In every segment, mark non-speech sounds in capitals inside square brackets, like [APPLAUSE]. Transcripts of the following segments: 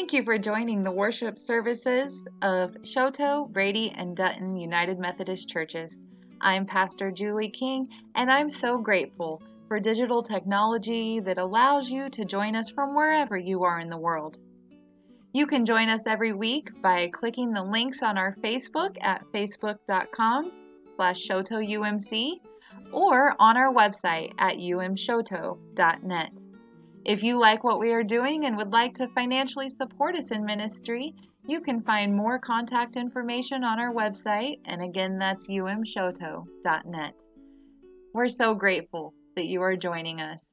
Thank you for joining the worship services of Choteau, Brady, and Dutton United Methodist Churches. I'm Pastor Julie King, and I'm so grateful for digital technology that allows you to join us from wherever you are in the world. You can join us every week by clicking the links on our Facebook at facebook.com slash shotoumc or on our website at umshoto.net. If you like what we are doing and would like to financially support us in ministry, you can find more contact information on our website, and again, that's umshoto.net. We're so grateful that you are joining us.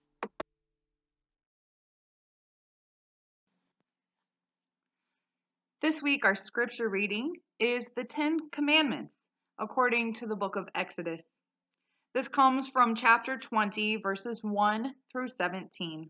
This week, our scripture reading is the Ten Commandments according to the book of Exodus. This comes from chapter 20, verses 1 through 17.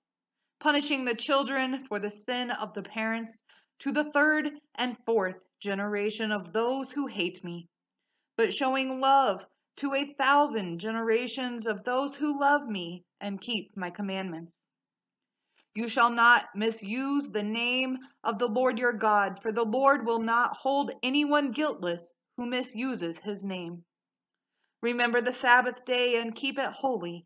punishing the children for the sin of the parents to the third and fourth generation of those who hate me, but showing love to a thousand generations of those who love me and keep my commandments. You shall not misuse the name of the Lord your God, for the Lord will not hold anyone guiltless who misuses his name. Remember the Sabbath day and keep it holy.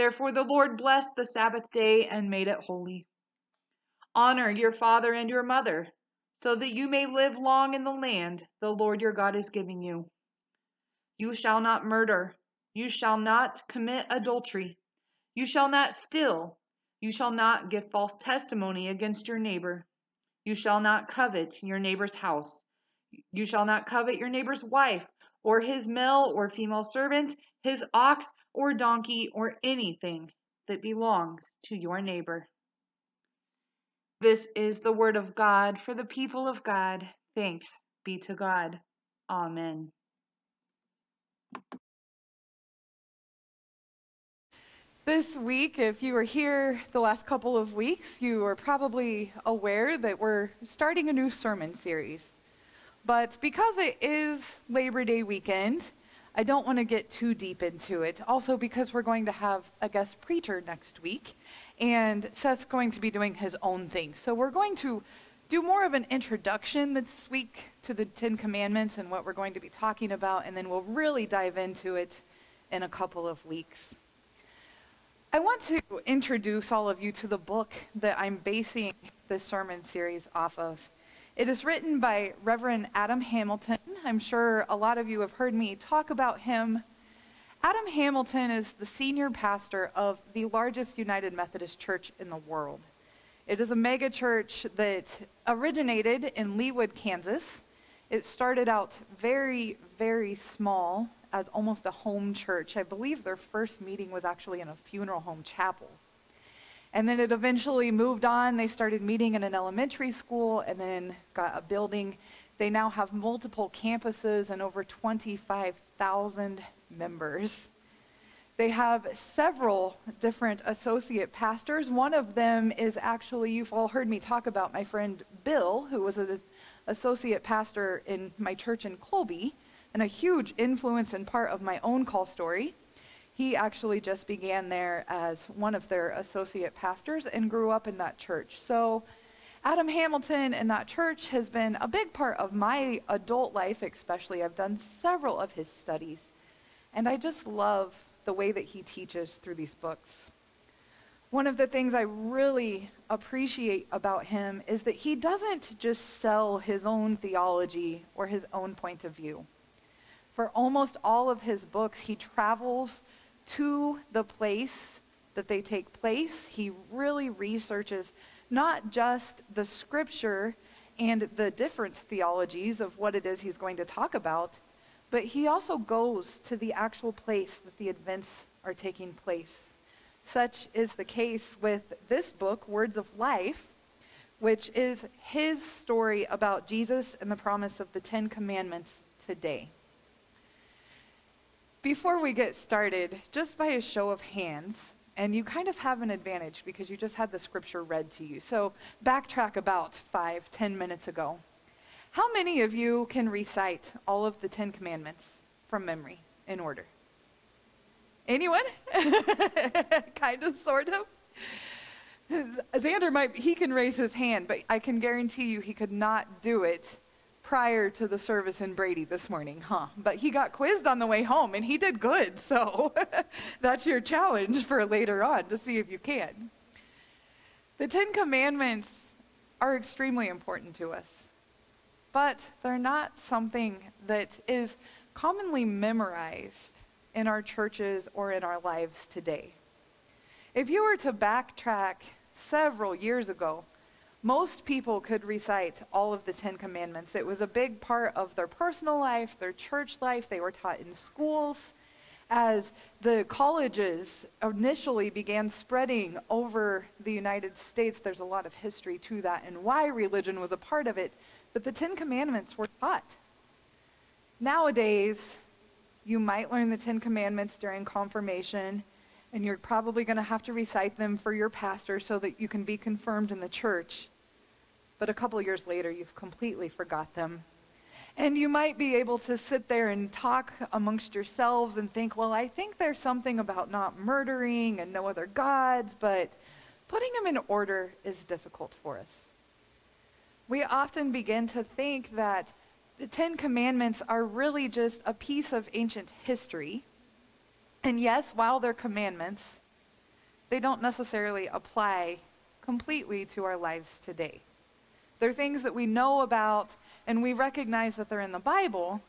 Therefore the Lord blessed the Sabbath day and made it holy. Honor your father and your mother, so that you may live long in the land the Lord your God is giving you. You shall not murder. You shall not commit adultery. You shall not steal. You shall not give false testimony against your neighbor. You shall not covet your neighbor's house. You shall not covet your neighbor's wife, or his male or female servant, his ox or donkey, or anything that belongs to your neighbor. This is the word of God for the people of God. Thanks be to God. Amen. This week, if you were here the last couple of weeks, you are probably aware that we're starting a new sermon series. But because it is Labor Day weekend, I don't want to get too deep into it. Also, because we're going to have a guest preacher next week, and Seth's going to be doing his own thing. So, we're going to do more of an introduction this week to the Ten Commandments and what we're going to be talking about, and then we'll really dive into it in a couple of weeks. I want to introduce all of you to the book that I'm basing this sermon series off of. It is written by Reverend Adam Hamilton. I'm sure a lot of you have heard me talk about him. Adam Hamilton is the senior pastor of the largest United Methodist church in the world. It is a mega church that originated in Leawood, Kansas. It started out very, very small as almost a home church. I believe their first meeting was actually in a funeral home chapel. And then it eventually moved on. They started meeting in an elementary school and then got a building. They now have multiple campuses and over 25,000 members. They have several different associate pastors. One of them is actually, you've all heard me talk about my friend Bill, who was an associate pastor in my church in Colby and a huge influence and part of my own call story. He actually just began there as one of their associate pastors and grew up in that church. So, Adam Hamilton and that church has been a big part of my adult life, especially. I've done several of his studies, and I just love the way that he teaches through these books. One of the things I really appreciate about him is that he doesn't just sell his own theology or his own point of view. For almost all of his books, he travels to the place that they take place. He really researches not just the scripture and the different theologies of what it is he's going to talk about, but he also goes to the actual place that the events are taking place. Such is the case with this book, Words of Life, which is his story about Jesus and the promise of the Ten Commandments today. Before we get started, just by a show of hands, and you kind of have an advantage because you just had the scripture read to you. So backtrack about five, ten minutes ago. How many of you can recite all of the Ten Commandments from memory in order? Anyone? [LAUGHS] kind of, sort of. Xander might, he can raise his hand, but I can guarantee you he could not do it prior to the service in Brady this morning, huh? But he got quizzed on the way home and he did good, [LAUGHS] so [LAUGHS] that's your challenge for later on to see if you can. The Ten Commandments are extremely important to us, but they're not something that is commonly memorized in our churches or in our lives today. If you were to backtrack several years ago, most people could recite all of the Ten Commandments. It was a big part of their personal life, their church life. They were taught in schools. As the colleges initially began spreading over the United States, there's a lot of history to that and why religion was a part of it. But the Ten Commandments were taught. Nowadays, you might learn the Ten Commandments during confirmation, and you're probably going to have to recite them for your pastor so that you can be confirmed in the church. But a couple years later, you've completely forgot them. And you might be able to sit there and talk amongst yourselves and think, well, I think there's something about not murdering and no other gods, but putting them in order is difficult for us. We often begin to think that the Ten Commandments are really just a piece of ancient history. And yes, while they're commandments, they don't necessarily apply completely to our lives today. They're things that we know about and we recognize that they're in the Bible,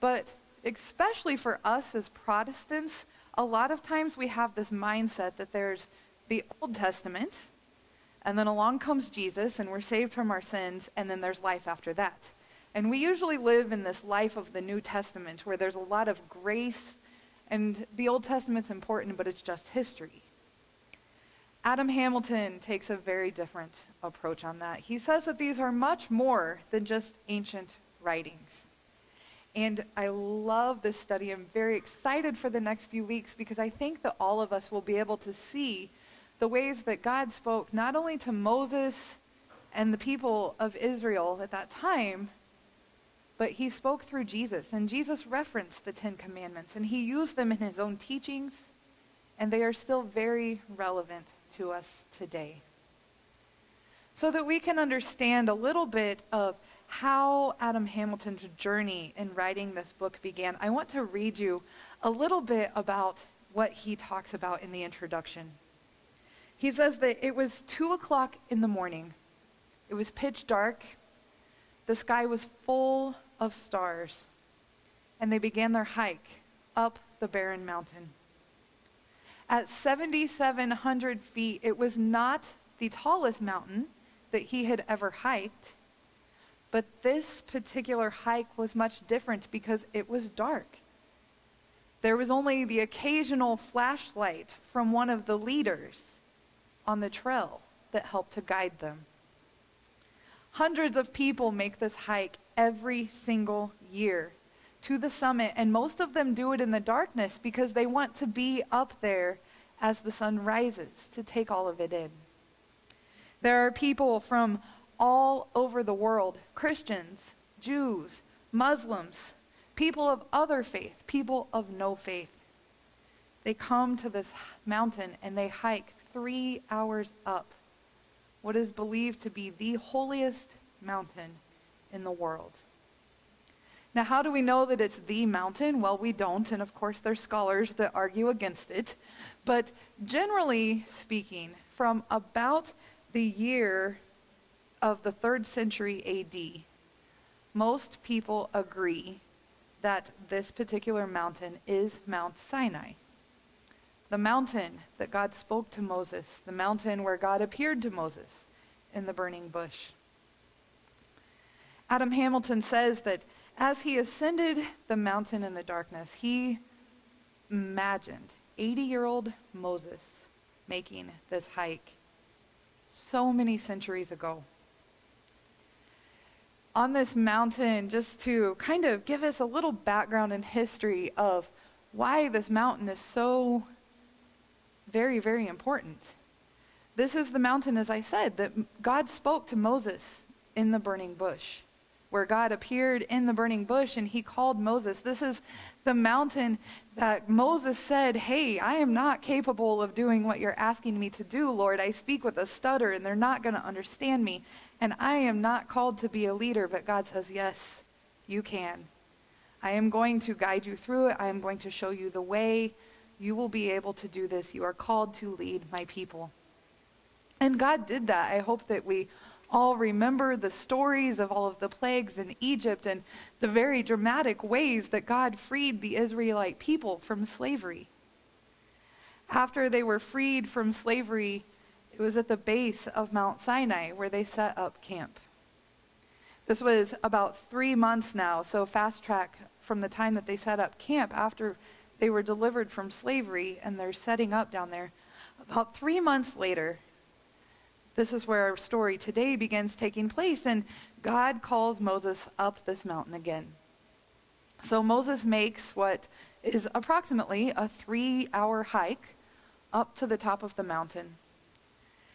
but especially for us as Protestants, a lot of times we have this mindset that there's the Old Testament, and then along comes Jesus, and we're saved from our sins, and then there's life after that. And we usually live in this life of the New Testament where there's a lot of grace, and the Old Testament's important, but it's just history. Adam Hamilton takes a very different approach on that. He says that these are much more than just ancient writings. And I love this study. I'm very excited for the next few weeks because I think that all of us will be able to see the ways that God spoke not only to Moses and the people of Israel at that time, but he spoke through Jesus, and Jesus referenced the Ten Commandments, and he used them in his own teachings, and they are still very relevant to us today. So that we can understand a little bit of how Adam Hamilton's journey in writing this book began, I want to read you a little bit about what he talks about in the introduction. He says that it was 2 o'clock in the morning. It was pitch dark. The sky was full of stars, and they began their hike up the barren mountain. At 7,700 feet, it was not the tallest mountain that he had ever hiked, but this particular hike was much different because it was dark. There was only the occasional flashlight from one of the leaders on the trail that helped to guide them. Hundreds of people make this hike every single year to the summit, and most of them do it in the darkness because they want to be up there as the sun rises to take all of it in. There are people from all over the world Christians, Jews, Muslims, people of other faith, people of no faith. They come to this mountain and they hike three hours up what is believed to be the holiest mountain in the world. Now, how do we know that it's the mountain? Well, we don't, and of course, there's scholars that argue against it. But generally speaking, from about the year of the third century AD, most people agree that this particular mountain is Mount Sinai. The mountain that God spoke to Moses, the mountain where God appeared to Moses in the burning bush. Adam Hamilton says that as he ascended the mountain in the darkness, he imagined 80 year old Moses making this hike so many centuries ago. On this mountain, just to kind of give us a little background and history of why this mountain is so very, very important. This is the mountain, as I said, that God spoke to Moses in the burning bush where God appeared in the burning bush and he called Moses. This is the mountain that Moses said, Hey, I am not capable of doing what you're asking me to do, Lord. I speak with a stutter and they're not going to understand me. And I am not called to be a leader, but God says, Yes, you can. I am going to guide you through it. I am going to show you the way. You will be able to do this. You are called to lead my people. And God did that. I hope that we all remember the stories of all of the plagues in Egypt and the very dramatic ways that God freed the Israelite people from slavery. After they were freed from slavery, it was at the base of Mount Sinai where they set up camp. This was about three months now, so fast track from the time that they set up camp after they were delivered from slavery and they're setting up down there. About three months later, this is where our story today begins taking place, and God calls Moses up this mountain again. So Moses makes what is approximately a three hour hike up to the top of the mountain.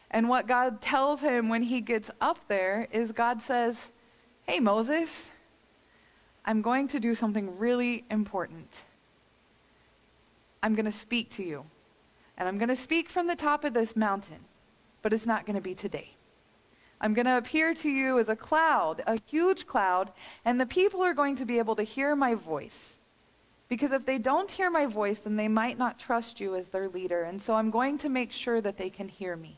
And what God tells him when he gets up there is God says, Hey, Moses, I'm going to do something really important. I'm going to speak to you. And I'm going to speak from the top of this mountain but it's not going to be today. I'm going to appear to you as a cloud, a huge cloud, and the people are going to be able to hear my voice. Because if they don't hear my voice, then they might not trust you as their leader. And so I'm going to make sure that they can hear me.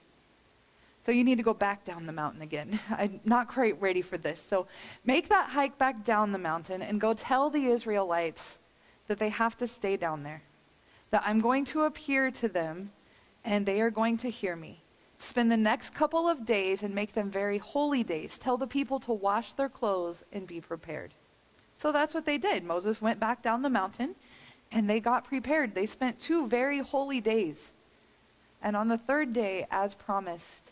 So you need to go back down the mountain again. [LAUGHS] I'm not quite ready for this. So make that hike back down the mountain and go tell the Israelites that they have to stay down there. That I'm going to appear to them and they are going to hear me. Spend the next couple of days and make them very holy days. Tell the people to wash their clothes and be prepared. So that's what they did. Moses went back down the mountain and they got prepared. They spent two very holy days. And on the third day, as promised,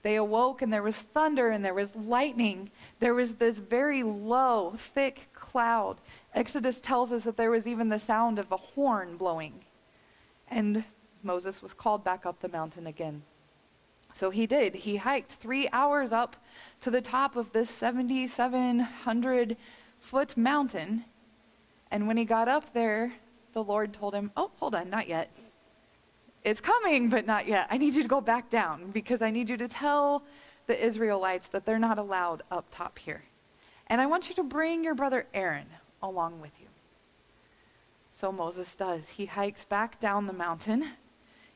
they awoke and there was thunder and there was lightning. There was this very low, thick cloud. Exodus tells us that there was even the sound of a horn blowing. And Moses was called back up the mountain again. So he did. He hiked three hours up to the top of this 7,700 foot mountain. And when he got up there, the Lord told him, Oh, hold on, not yet. It's coming, but not yet. I need you to go back down because I need you to tell the Israelites that they're not allowed up top here. And I want you to bring your brother Aaron along with you. So Moses does. He hikes back down the mountain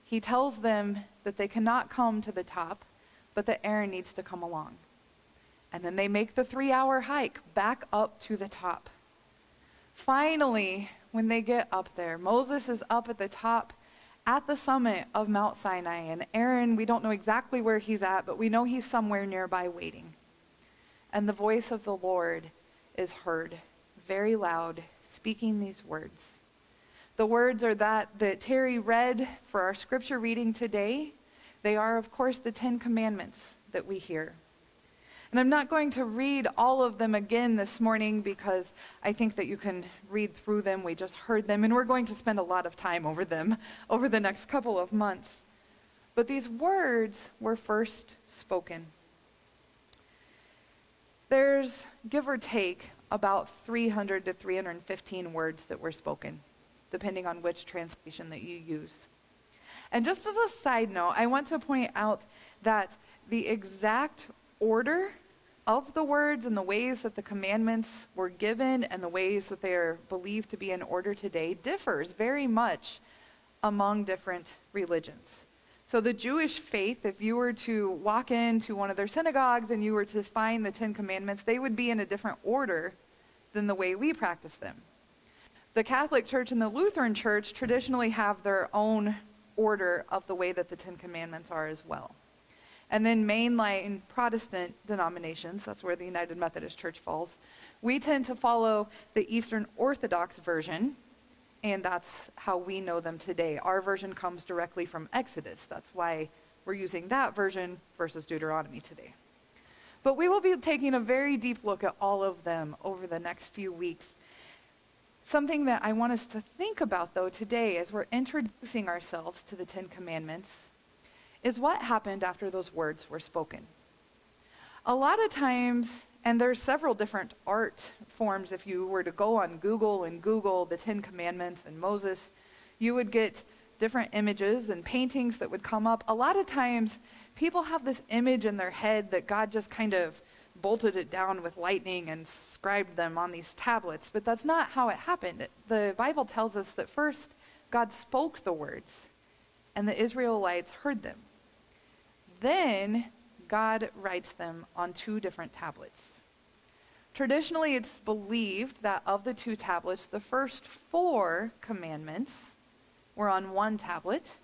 he tells them that they cannot come to the top, but that Aaron needs to come along. And then they make the three hour hike back up to the top. Finally, when they get up there, Moses is up at the top at the summit of Mount Sinai. And Aaron, we don't know exactly where he's at, but we know he's somewhere nearby waiting. And the voice of the Lord is heard, very loud, speaking these words the words are that that Terry read for our scripture reading today. They are, of course, the Ten Commandments that we hear. And I'm not going to read all of them again this morning because I think that you can read through them. We just heard them, and we're going to spend a lot of time over them over the next couple of months. But these words were first spoken. There's, give or take, about 300 to 315 words that were spoken depending on which translation that you use. And just as a side note, I want to point out that the exact order of the words and the ways that the commandments were given and the ways that they are believed to be in order today differs very much among different religions. So, the Jewish faith, if you were to walk into one of their synagogues and you were to find the Ten Commandments, they would be in a different order than the way we practice them. The Catholic Church and the Lutheran Church traditionally have their own order of the way that the Ten Commandments are as well. And then mainline Protestant denominations, that's where the United Methodist Church falls, we tend to follow the Eastern Orthodox version, and that's how we know them today. Our version comes directly from Exodus. That's why we're using that version versus Deuteronomy today. But we will be taking a very deep look at all of them over the next few weeks. Something that I want us to think about, though, today as we're introducing ourselves to the Ten Commandments is what happened after those words were spoken. A lot of times, and there's several different art forms if you were to go on Google and Google the Ten Commandments and Moses, you would get different images and paintings that would come up. A lot of times, people have this image in their head that God just kind of bolted it down with lightning and scribed them on these tablets, but that's not how it happened. The Bible tells us that first God spoke the words, and the Israelites heard them. Then God writes them on two different tablets. Traditionally, it's believed that of the two tablets, the first four commandments were on one tablet.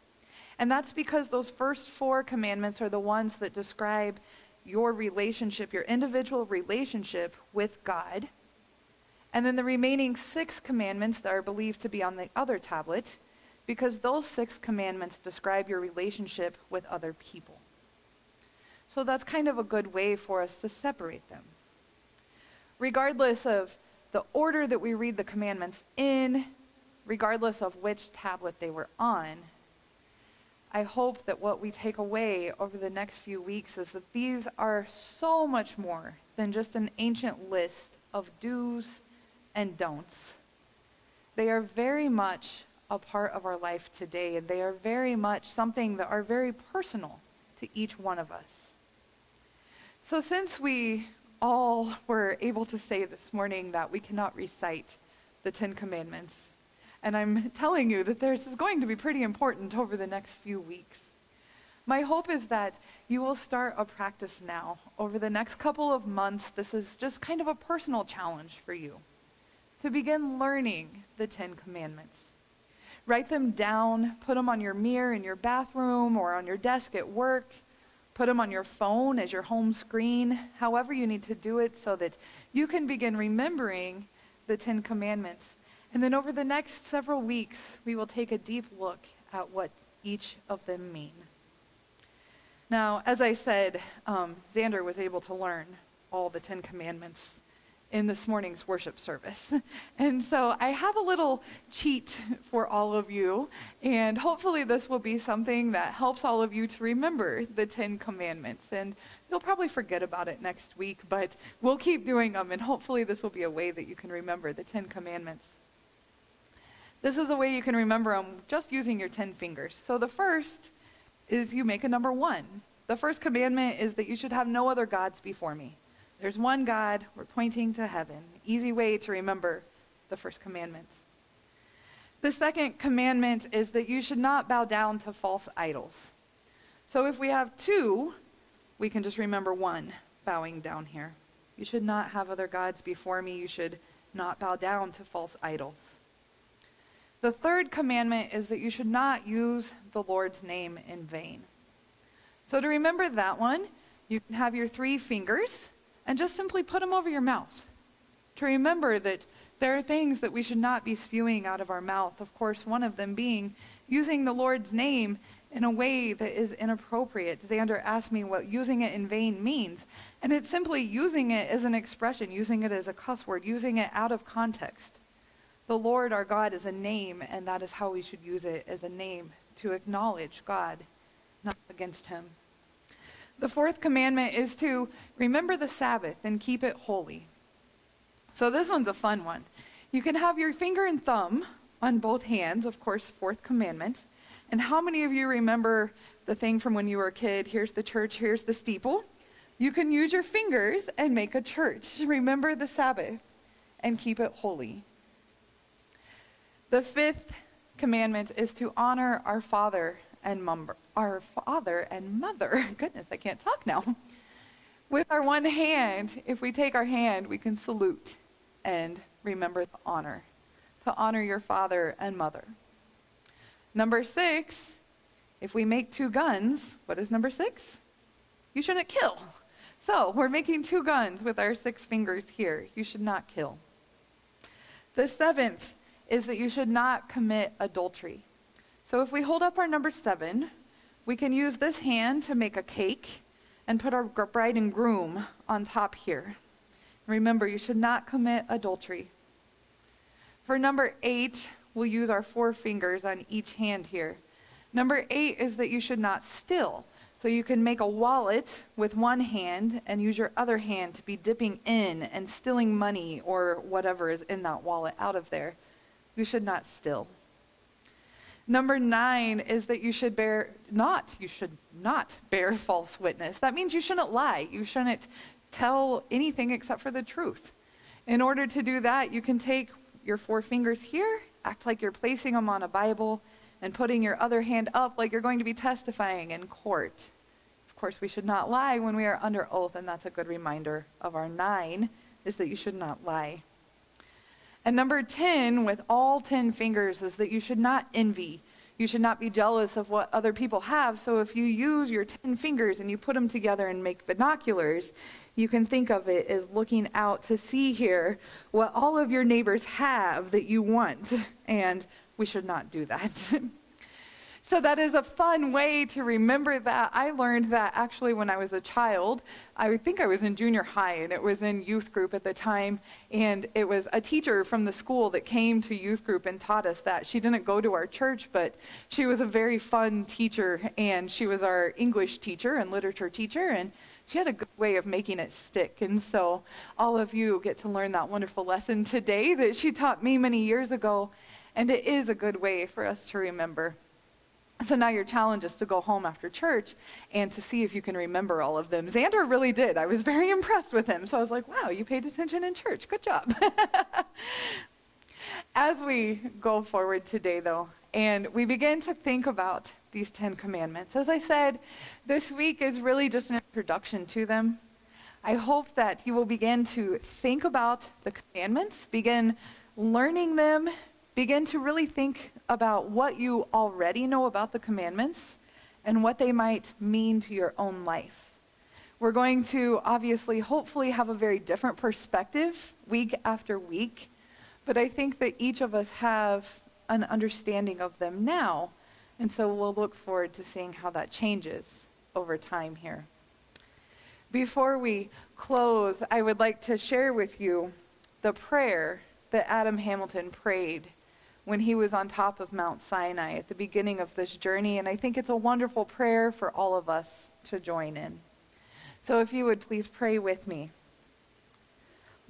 And that's because those first four commandments are the ones that describe your relationship, your individual relationship with God. And then the remaining six commandments that are believed to be on the other tablet, because those six commandments describe your relationship with other people. So that's kind of a good way for us to separate them. Regardless of the order that we read the commandments in, regardless of which tablet they were on, I hope that what we take away over the next few weeks is that these are so much more than just an ancient list of do's and don'ts. They are very much a part of our life today, and they are very much something that are very personal to each one of us. So, since we all were able to say this morning that we cannot recite the Ten Commandments, and I'm telling you that this is going to be pretty important over the next few weeks, my hope is that you will start a practice now. Over the next couple of months, this is just kind of a personal challenge for you to begin learning the Ten Commandments. Write them down, put them on your mirror in your bathroom or on your desk at work Put them on your phone as your home screen, however you need to do it so that you can begin remembering the Ten Commandments. And then over the next several weeks, we will take a deep look at what each of them mean. Now, as I said, um, Xander was able to learn all the Ten Commandments in this morning's worship service. [LAUGHS] And so I have a little cheat for all of you, and hopefully this will be something that helps all of you to remember the Ten Commandments. And you'll probably forget about it next week, but we'll keep doing them, and hopefully this will be a way that you can remember the Ten Commandments. This is a way you can remember them just using your ten fingers. So the first is you make a number one. The first commandment is that you should have no other gods before me. There's one God. We're pointing to heaven. Easy way to remember the first commandment. The second commandment is that you should not bow down to false idols. So if we have two, we can just remember one bowing down here. You should not have other gods before me. You should not bow down to false idols. The third commandment is that you should not use the Lord's name in vain. So to remember that one, you can have your three fingers and just simply put them over your mouth. To remember that there are things that we should not be spewing out of our mouth. Of course, one of them being using the Lord's name in a way that is inappropriate. Xander asked me what using it in vain means. And it's simply using it as an expression, using it as a cuss word, using it out of context. The Lord our God is a name, and that is how we should use it as a name to acknowledge God, not against him. The fourth commandment is to remember the Sabbath and keep it holy. So this one's a fun one. You can have your finger and thumb on both hands, of course, fourth commandment. And how many of you remember the thing from when you were a kid? Here's the church, here's the steeple. You can use your fingers and make a church. Remember the Sabbath and keep it holy. The fifth commandment is to honor our father and our father and mother. [LAUGHS] Goodness, I can't talk now. With our one hand, if we take our hand, we can salute and remember the honor. To honor your father and mother. Number six, if we make two guns, what is number six? You shouldn't kill. So we're making two guns with our six fingers here. You should not kill. The seventh is that you should not commit adultery. So if we hold up our number seven, we can use this hand to make a cake and put our bride and groom on top here. Remember, you should not commit adultery. For number eight, we'll use our four fingers on each hand here. Number eight is that you should not steal. So you can make a wallet with one hand and use your other hand to be dipping in and stealing money or whatever is in that wallet out of there. You should not steal. Number nine is that you should bear not, you should not bear [LAUGHS] false witness. That means you shouldn't lie. You shouldn't tell anything except for the truth. In order to do that, you can take your four fingers here, act like you're placing them on a Bible, and putting your other hand up like you're going to be testifying in court. Of course, we should not lie when we are under oath, and that's a good reminder of our nine, is that you should not lie. And number 10, with all 10 fingers, is that you should not envy. You should not be jealous of what other people have. So if you use your 10 fingers and you put them together and make binoculars, you can think of it as looking out to see here what all of your neighbors have that you want. [LAUGHS] And we should not do that. [LAUGHS] So that is a fun way to remember that. I learned that actually when I was a child. I think I was in junior high and it was in youth group at the time. And it was a teacher from the school that came to youth group and taught us that. She didn't go to our church, but she was a very fun teacher and she was our English teacher and literature teacher. And she had a good way of making it stick. And so all of you get to learn that wonderful lesson today that she taught me many years ago. And it is a good way for us to remember. So now your challenge is to go home after church and to see if you can remember all of them. Xander really did. I was very impressed with him. So I was like, wow, you paid attention in church. Good job. [LAUGHS] As we go forward today, though, and we begin to think about these Ten Commandments, as I said, this week is really just an introduction to them. I hope that you will begin to think about the commandments, begin learning them, begin to really think about what you already know about the commandments and what they might mean to your own life. We're going to obviously, hopefully, have a very different perspective week after week, but I think that each of us have an understanding of them now, and so we'll look forward to seeing how that changes over time here. Before we close, I would like to share with you the prayer that Adam Hamilton prayed when he was on top of Mount Sinai at the beginning of this journey. And I think it's a wonderful prayer for all of us to join in. So if you would please pray with me.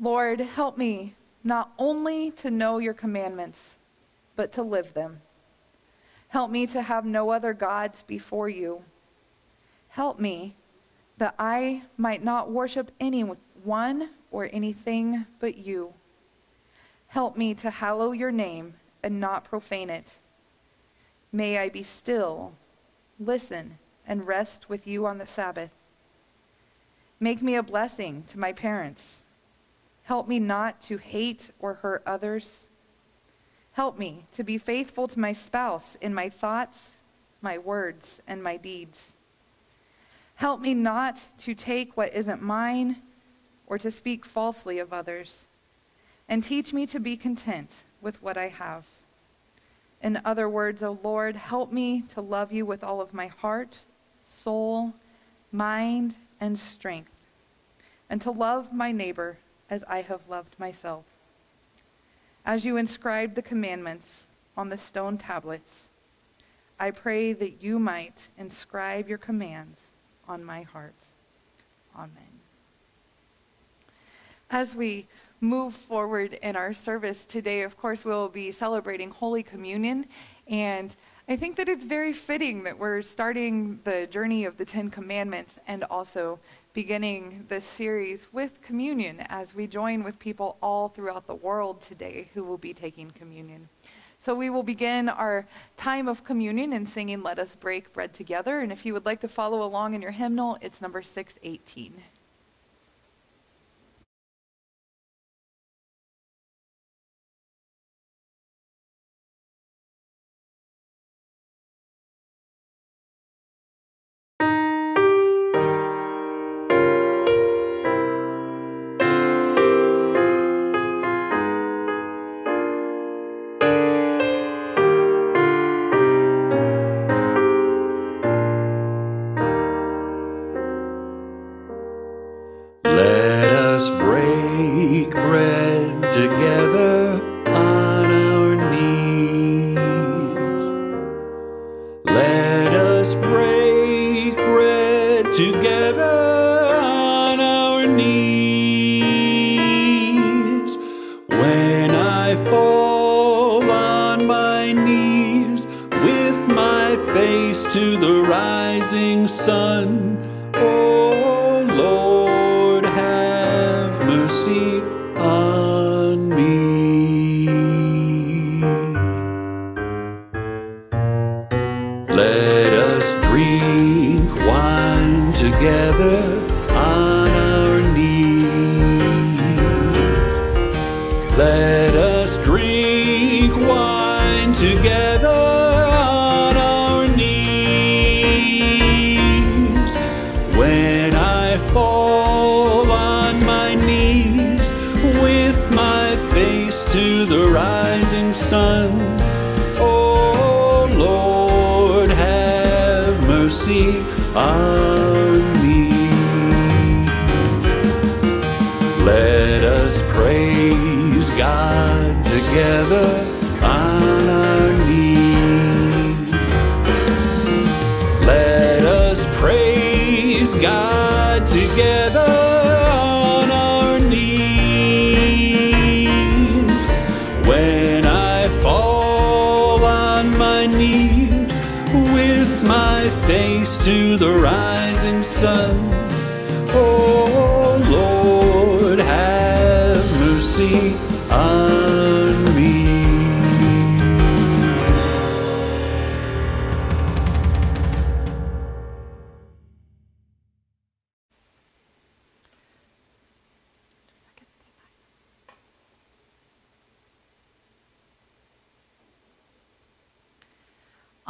Lord, help me not only to know your commandments, but to live them. Help me to have no other gods before you. Help me that I might not worship anyone or anything but you. Help me to hallow your name and not profane it. May I be still, listen, and rest with you on the Sabbath. Make me a blessing to my parents. Help me not to hate or hurt others. Help me to be faithful to my spouse in my thoughts, my words, and my deeds. Help me not to take what isn't mine or to speak falsely of others. And teach me to be content with what I have. In other words, O oh Lord, help me to love you with all of my heart, soul, mind, and strength, and to love my neighbor as I have loved myself. As you inscribed the commandments on the stone tablets, I pray that you might inscribe your commands on my heart. Amen. As we move forward in our service today, of course, we'll be celebrating Holy Communion. And I think that it's very fitting that we're starting the journey of the Ten Commandments and also beginning this series with communion as we join with people all throughout the world today who will be taking communion. So we will begin our time of communion in singing Let Us Break Bread Together. And if you would like to follow along in your hymnal, it's number 618. Let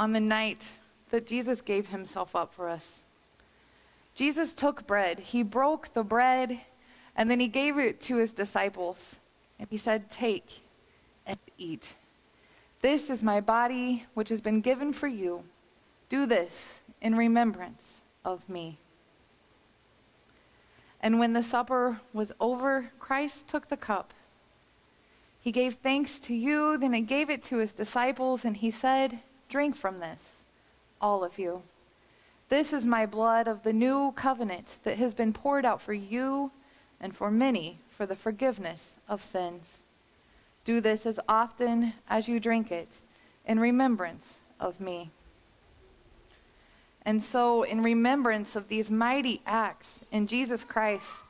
on the night that Jesus gave himself up for us. Jesus took bread, he broke the bread, and then he gave it to his disciples. And he said, Take and eat. This is my body, which has been given for you. Do this in remembrance of me. And when the supper was over, Christ took the cup. He gave thanks to you, then he gave it to his disciples, and he said, Drink from this, all of you. This is my blood of the new covenant that has been poured out for you and for many for the forgiveness of sins. Do this as often as you drink it in remembrance of me. And so, in remembrance of these mighty acts in Jesus Christ,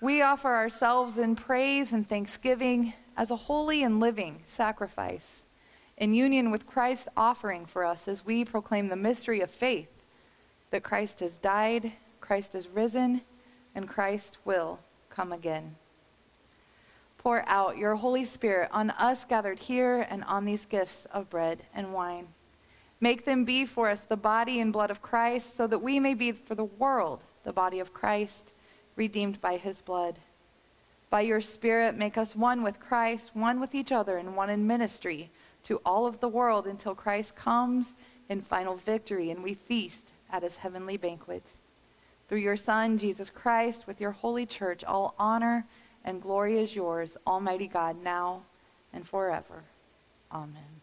we offer ourselves in praise and thanksgiving as a holy and living sacrifice in union with Christ's offering for us as we proclaim the mystery of faith that Christ has died, Christ has risen, and Christ will come again. Pour out your Holy Spirit on us gathered here and on these gifts of bread and wine. Make them be for us the body and blood of Christ, so that we may be for the world the body of Christ, redeemed by his blood. By your Spirit, make us one with Christ, one with each other, and one in ministry to all of the world until Christ comes in final victory and we feast at his heavenly banquet. Through your Son, Jesus Christ, with your holy church, all honor and glory is yours, Almighty God, now and forever. Amen.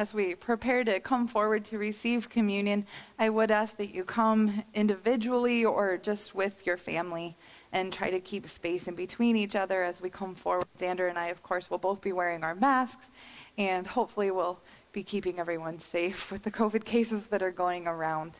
As we prepare to come forward to receive communion, I would ask that you come individually or just with your family and try to keep space in between each other as we come forward Xander and I, of course, will both be wearing our masks, and hopefully we'll be keeping everyone safe with the COVID cases that are going around.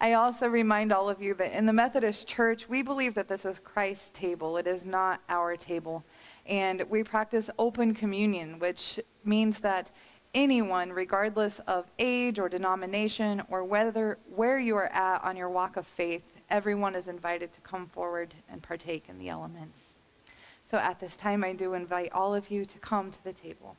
I also remind all of you that in the Methodist Church, we believe that this is Christ's table. It is not our table. And we practice open communion, which means that anyone, regardless of age or denomination or whether where you are at on your walk of faith, everyone is invited to come forward and partake in the elements. So at this time, I do invite all of you to come to the table.